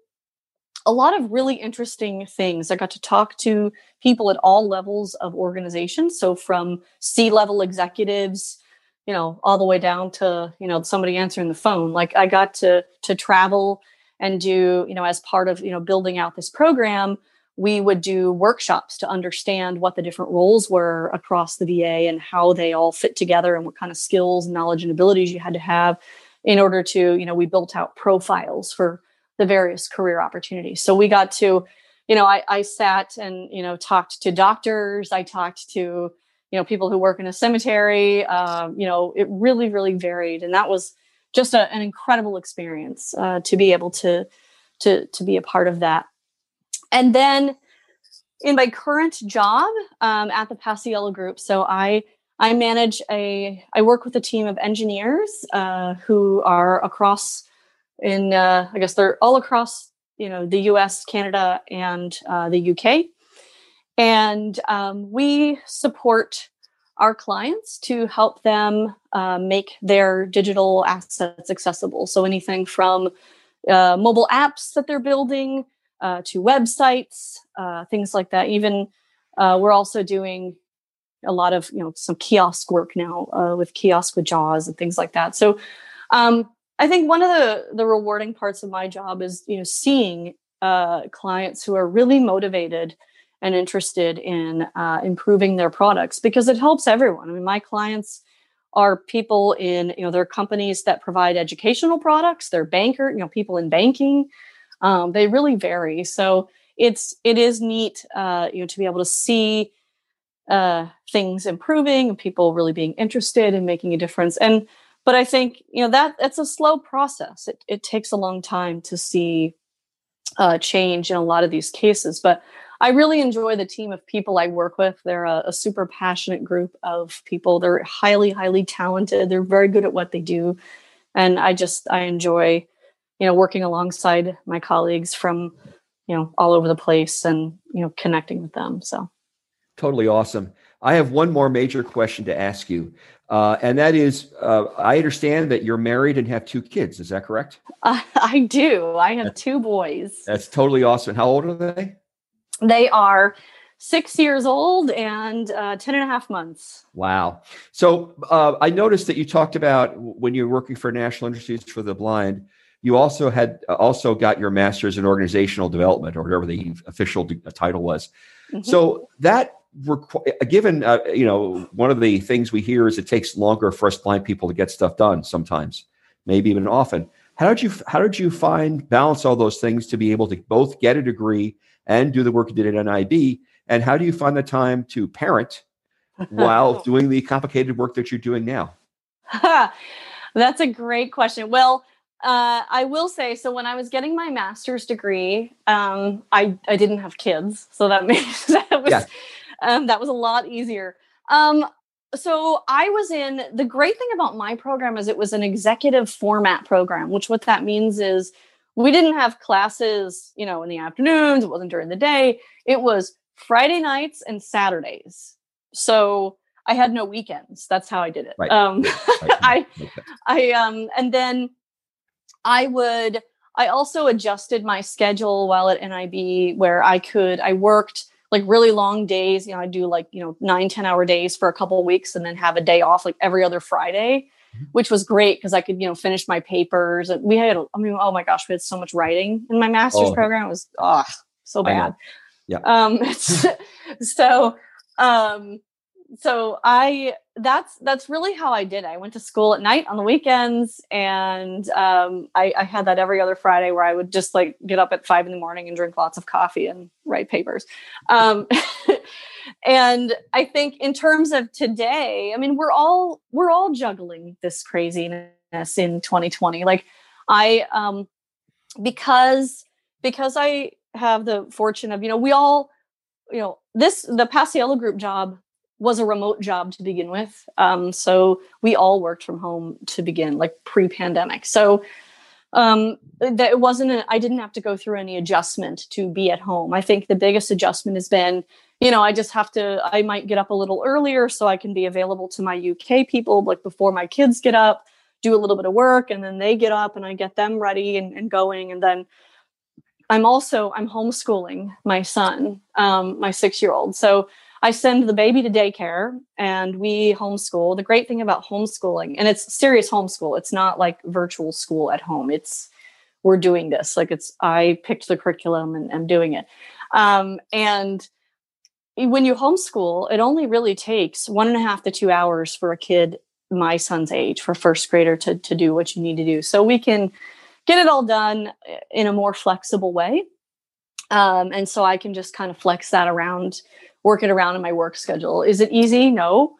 a lot of really interesting things. I got to talk to people at all levels of organizations, so from C-level executives, you know, all the way down to, you know, somebody answering the phone. Like I got to to travel and do, you know, as part of, you know, building out this program, we would do workshops to understand what the different roles were across the VA and how they all fit together and what kind of skills, and knowledge, and abilities you had to have in order to, you know, we built out profiles for the various career opportunities. So we got to, you know, I, I sat and, you know, talked to doctors, I talked to, you know, people who work in a cemetery. Um, you know, it really, really varied. And that was just a, an incredible experience uh, to be able to, to, to be a part of that. And then in my current job um, at the Paciello Group, so I I manage a I work with a team of engineers uh, who are across in uh, I guess they're all across you know the U.S., Canada, and uh, the U.K. And um, we support our clients to help them uh, make their digital assets accessible. So anything from uh, mobile apps that they're building uh, to websites, uh, things like that. Even uh, we're also doing a lot of you know some kiosk work now uh, with kiosk with Jaws and things like that. So um, I think one of the the rewarding parts of my job is you know seeing uh, clients who are really motivated and interested in uh, improving their products because it helps everyone. I mean, my clients are people in you know they're companies that provide educational products they're banker you know people in banking um, they really vary. So it's it is neat, uh, you know, to be able to see uh, things improving and people really being interested in making a difference. And but I think you know that it's a slow process. It it takes a long time to see uh, change in a lot of these cases. But I really enjoy the team of people I work with. They're a, a, super passionate group of people. They're highly, highly talented. They're very good at what they do, and I just I enjoy you know working alongside my colleagues from you know all over the place and you know connecting with them so. Totally awesome. I have one more major question to ask you uh, and that is uh, i understand that you're married and have two kids is that correct? Uh, *laughs* i do. I have two boys. that's totally awesome. How old are they? They are six years old and uh, 10 and a half months. Wow. So uh, I noticed that you talked about when you're working for National Industries for the Blind, you also had uh, also got your master's in organizational development or whatever the official title was. Mm-hmm. So that requ- given uh, you know one of the things we hear is it takes longer for us blind people to get stuff done sometimes, maybe even often. How did you how did you find balance all those things to be able to both get a degree and do the work you did at NIB and how do you find the time to parent while *laughs* doing the complicated work that you're doing now? *laughs* That's a great question. Well, uh, I will say so. When I was getting my master's degree, um, I I didn't have kids, so that *laughs* made that was yeah. um, that was a lot easier. Um, so I was in the great thing about my program is it was an executive format program, which what that means is we didn't have classes, you know, in the afternoons. It wasn't during the day. It was Friday nights and Saturdays. So I had no weekends. That's how I did it. Right. Um, *laughs* right. I, I, um, and then I would, I also adjusted my schedule while at NIB where I could, I worked like really long days. You know, I do like, you know, nine ten hour days for a couple of weeks and then have a day off like every other Friday, mm-hmm. which was great because I could, you know, finish my papers. And we had, I mean, oh my gosh, we had so much writing in my master's oh. program. It was, oh, so bad. Yeah. Um, *laughs* so, um, so I that's that's really how I did. I went to school at night on the weekends, and um, I, I, had that every other Friday where I would just like get up at five in the morning and drink lots of coffee and write papers. Um, *laughs* and I think in terms of today, I mean, we're all we're all juggling this craziness in 2020. Like I, um, because because I have the fortune of you know we all you know this the Paciello Group job was a remote job to begin with. Um, so we all worked from home to begin like pre-pandemic. So um, that it wasn't—I didn't have to go through any adjustment to be at home. I think the biggest adjustment has been you know i just have to i might get up a little earlier so i can be available to my uk people like before my kids get up do a little bit of work and then they get up and i get them ready and, and going. And then I'm also I'm homeschooling my son, um, my six year old. So I send the baby to daycare and we homeschool. The great thing about homeschooling, and it's serious homeschool. It's not like virtual school at home. It's we're doing this. Like it's I picked the curriculum and I'm doing it. Um, and when you homeschool, it only really takes one and a half to two hours for a kid my son's age, for first grader, to to do what you need to do. So we can get it all done eh, in a more flexible way. Um, and so I can just kind of flex that around, work it around in my work schedule. Is it easy? No.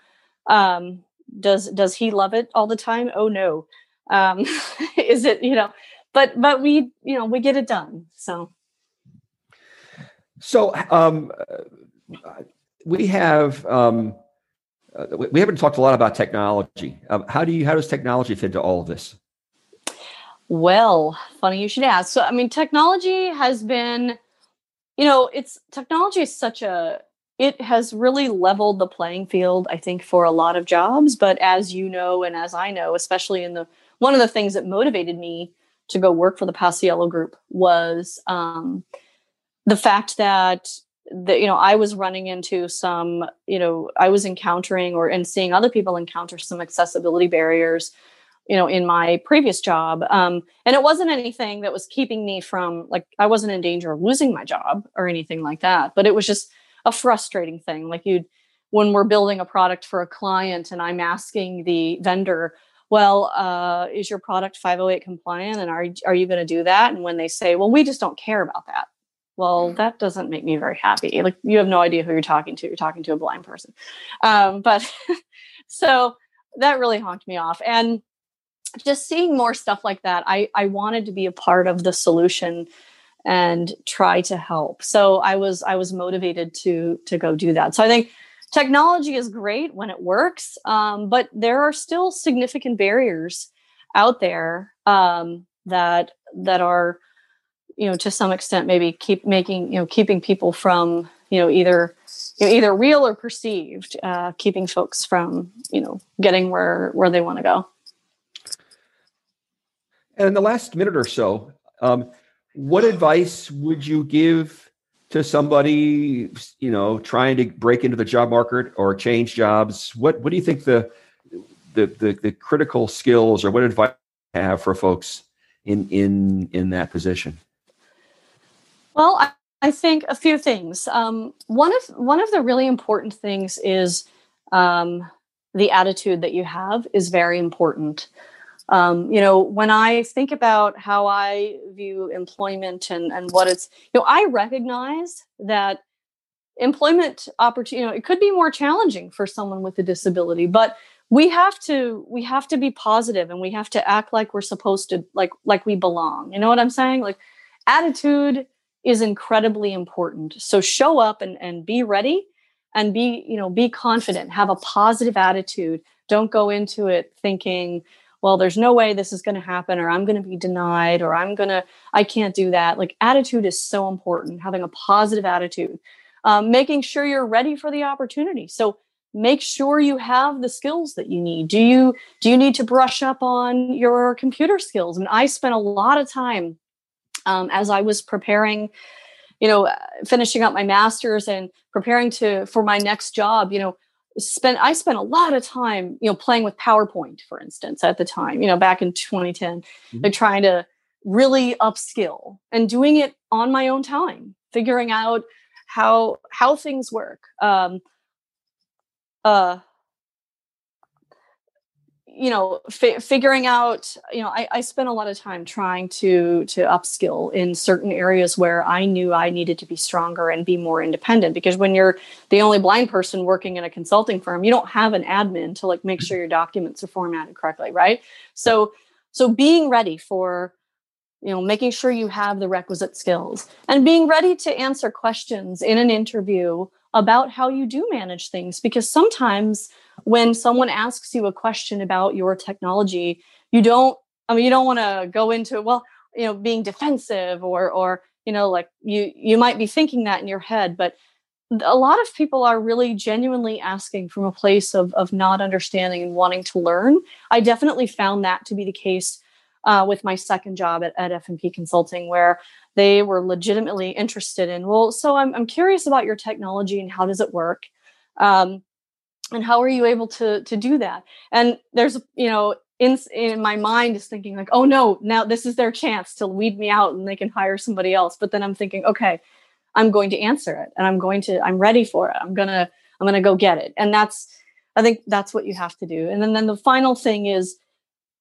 Um, does does he love it all the time? Oh no. Um, *laughs* is it you know? But but we you know we get it done. So. So um, we have um, uh, we haven't talked a lot about technology. Um, how do you how does technology fit into all of this? Well, funny you should ask. So, I mean, technology has been, you know, it's technology is such a, it has really leveled the playing field, I think, for a lot of jobs. But as you know, and as I know, especially in the, one of the things that motivated me to go work for the Paciello Group was um, the fact that that you know I was running into some you know I was encountering or and seeing other people encounter some accessibility barriers you know in my previous job um, and it wasn't anything that was keeping me from like i wasn't in danger of losing my job or anything like that but it was just a frustrating thing. Like you'd when we're building a product for a client and i'm asking the vendor well uh, is your product 508 compliant? And are, are you going to do that? And when they say well we just don't care about that. Well mm. that doesn't make me very happy. Like you have no idea who you're talking to. You're talking to a blind person. Um, but *laughs* so that really honked me off. And just seeing more stuff like that i i wanted to be a part of the solution and try to help. So i was i was motivated to to go do that. So i think technology is great when it works um, but there are still significant barriers out there um, that that are you know to some extent maybe keep making you know keeping people from you know either you know, either real or perceived uh, keeping folks from you know getting where where they want to go. And in the last minute or so, um, what advice would you give to somebody, you know, trying to break into the job market or change jobs? What what do you think the the the, the critical skills or what advice have for folks in in in that position? Well, I, I think a few things. Um, one of one of the really important things is um, the attitude that you have is very important. Um, you know, when I think about how I view employment and, and what it's, you know, I recognize that employment opportunity, you know, it could be more challenging for someone with a disability, but we have to we have to be positive and we have to act like we're supposed to like like we belong. You know what I'm saying? Like attitude is incredibly important. So show up and, and be ready and be, you know, be confident, have a positive attitude. Don't go into it thinking, well, there's no way this is going to happen, or I'm going to be denied, or I'm going to, I can't do that. Like attitude is so important, having a positive attitude, um, making sure you're ready for the opportunity. So make sure you have the skills that you need. Do you, do you need to brush up on your computer skills? And I spent a lot of time um, as I was preparing, you know, finishing up my master's and preparing to, for my next job, you know, spent I spent a lot of time, you know, playing with PowerPoint, for instance, at the time, you know, back in 2010, mm-hmm. like trying to really upskill and doing it on my own time, figuring out how how things work. Um, uh, you know fi- figuring out you know I, I spent a lot of time trying to to upskill in certain areas where i knew i needed to be stronger and be more independent because when you're the only blind person working in a consulting firm you don't have an admin to like make sure your documents are formatted correctly right? So so being ready for you know making sure you have the requisite skills and being ready to answer questions in an interview about how you do manage things because sometimes when someone asks you a question about your technology, you don't, I mean, you don't want to go into, well, you know, being defensive or, or, you know, like you, you might be thinking that in your head, but a lot of people are really genuinely asking from a place of, of not understanding and wanting to learn. I definitely found that to be the case uh, with my second job at, at F&P Consulting, where they were legitimately interested in, well, so I'm, I'm curious about your technology and how does it work? Um, and how are you able to to do that? And there's you know in in my mind is thinking like oh no now this is their chance to weed me out and they can hire somebody else. But then i'm thinking okay i'm going to answer it and i'm going to i'm ready for it. I'm gonna i'm gonna go get it. And that's i think that's what you have to do. And then then the final thing is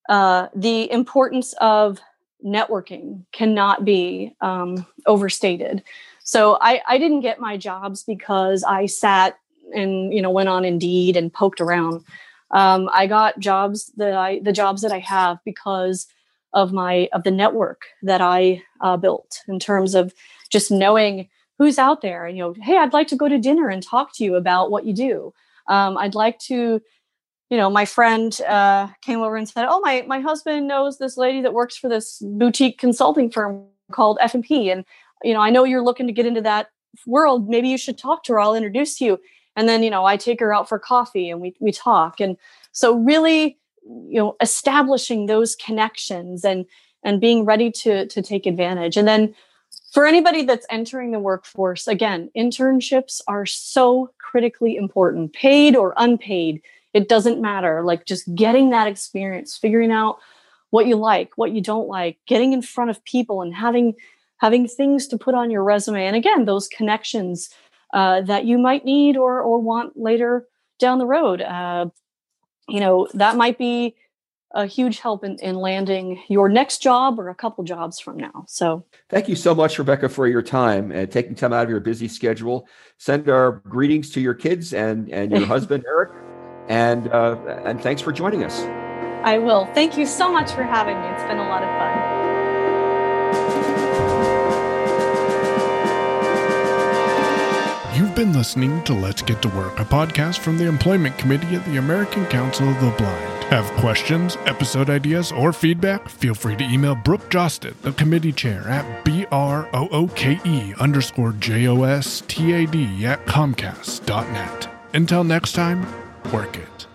uh, the importance of networking cannot be um, overstated so I, I didn't get my jobs because i sat and you know went on Indeed and poked around. Um, I got jobs that I the jobs that I have because of my of the network that I uh, built in terms of just knowing who's out there and you know hey I'd like to go to dinner and talk to you about what you do. Um, I'd like to you know my friend uh, came over and said oh my my husband knows this lady that works for this boutique consulting firm called F&P and you know I know you're looking to get into that world. Maybe you should talk to her. I'll introduce you. And then you know i take her out for coffee and we we talk. And so really you know establishing those connections and and being ready to to take advantage. And then for anybody that's entering the workforce again internships are so critically important paid or unpaid it doesn't matter like just getting that experience figuring out what you like what you don't like getting in front of people and having having things to put on your resume and again those connections uh, that you might need or or want later down the road. Uh, you know that might be a huge help in, in landing your next job or a couple jobs from now. So thank you so much, Rebecca, for your time and taking time out of your busy schedule. Send our greetings to your kids and and your *laughs* husband Eric, and uh, and thanks for joining us. I will. Thank you so much for having me. It's been a lot of fun. You've been listening to Let's Get to Work, a podcast from the Employment Committee at the American Council of the Blind. Have questions, episode ideas, or feedback? Feel free to email Brooke Jostad, the committee chair, at B-R-O-O-K-E underscore J-O-S-T-A-D at Comcast.net. Until next time, work it.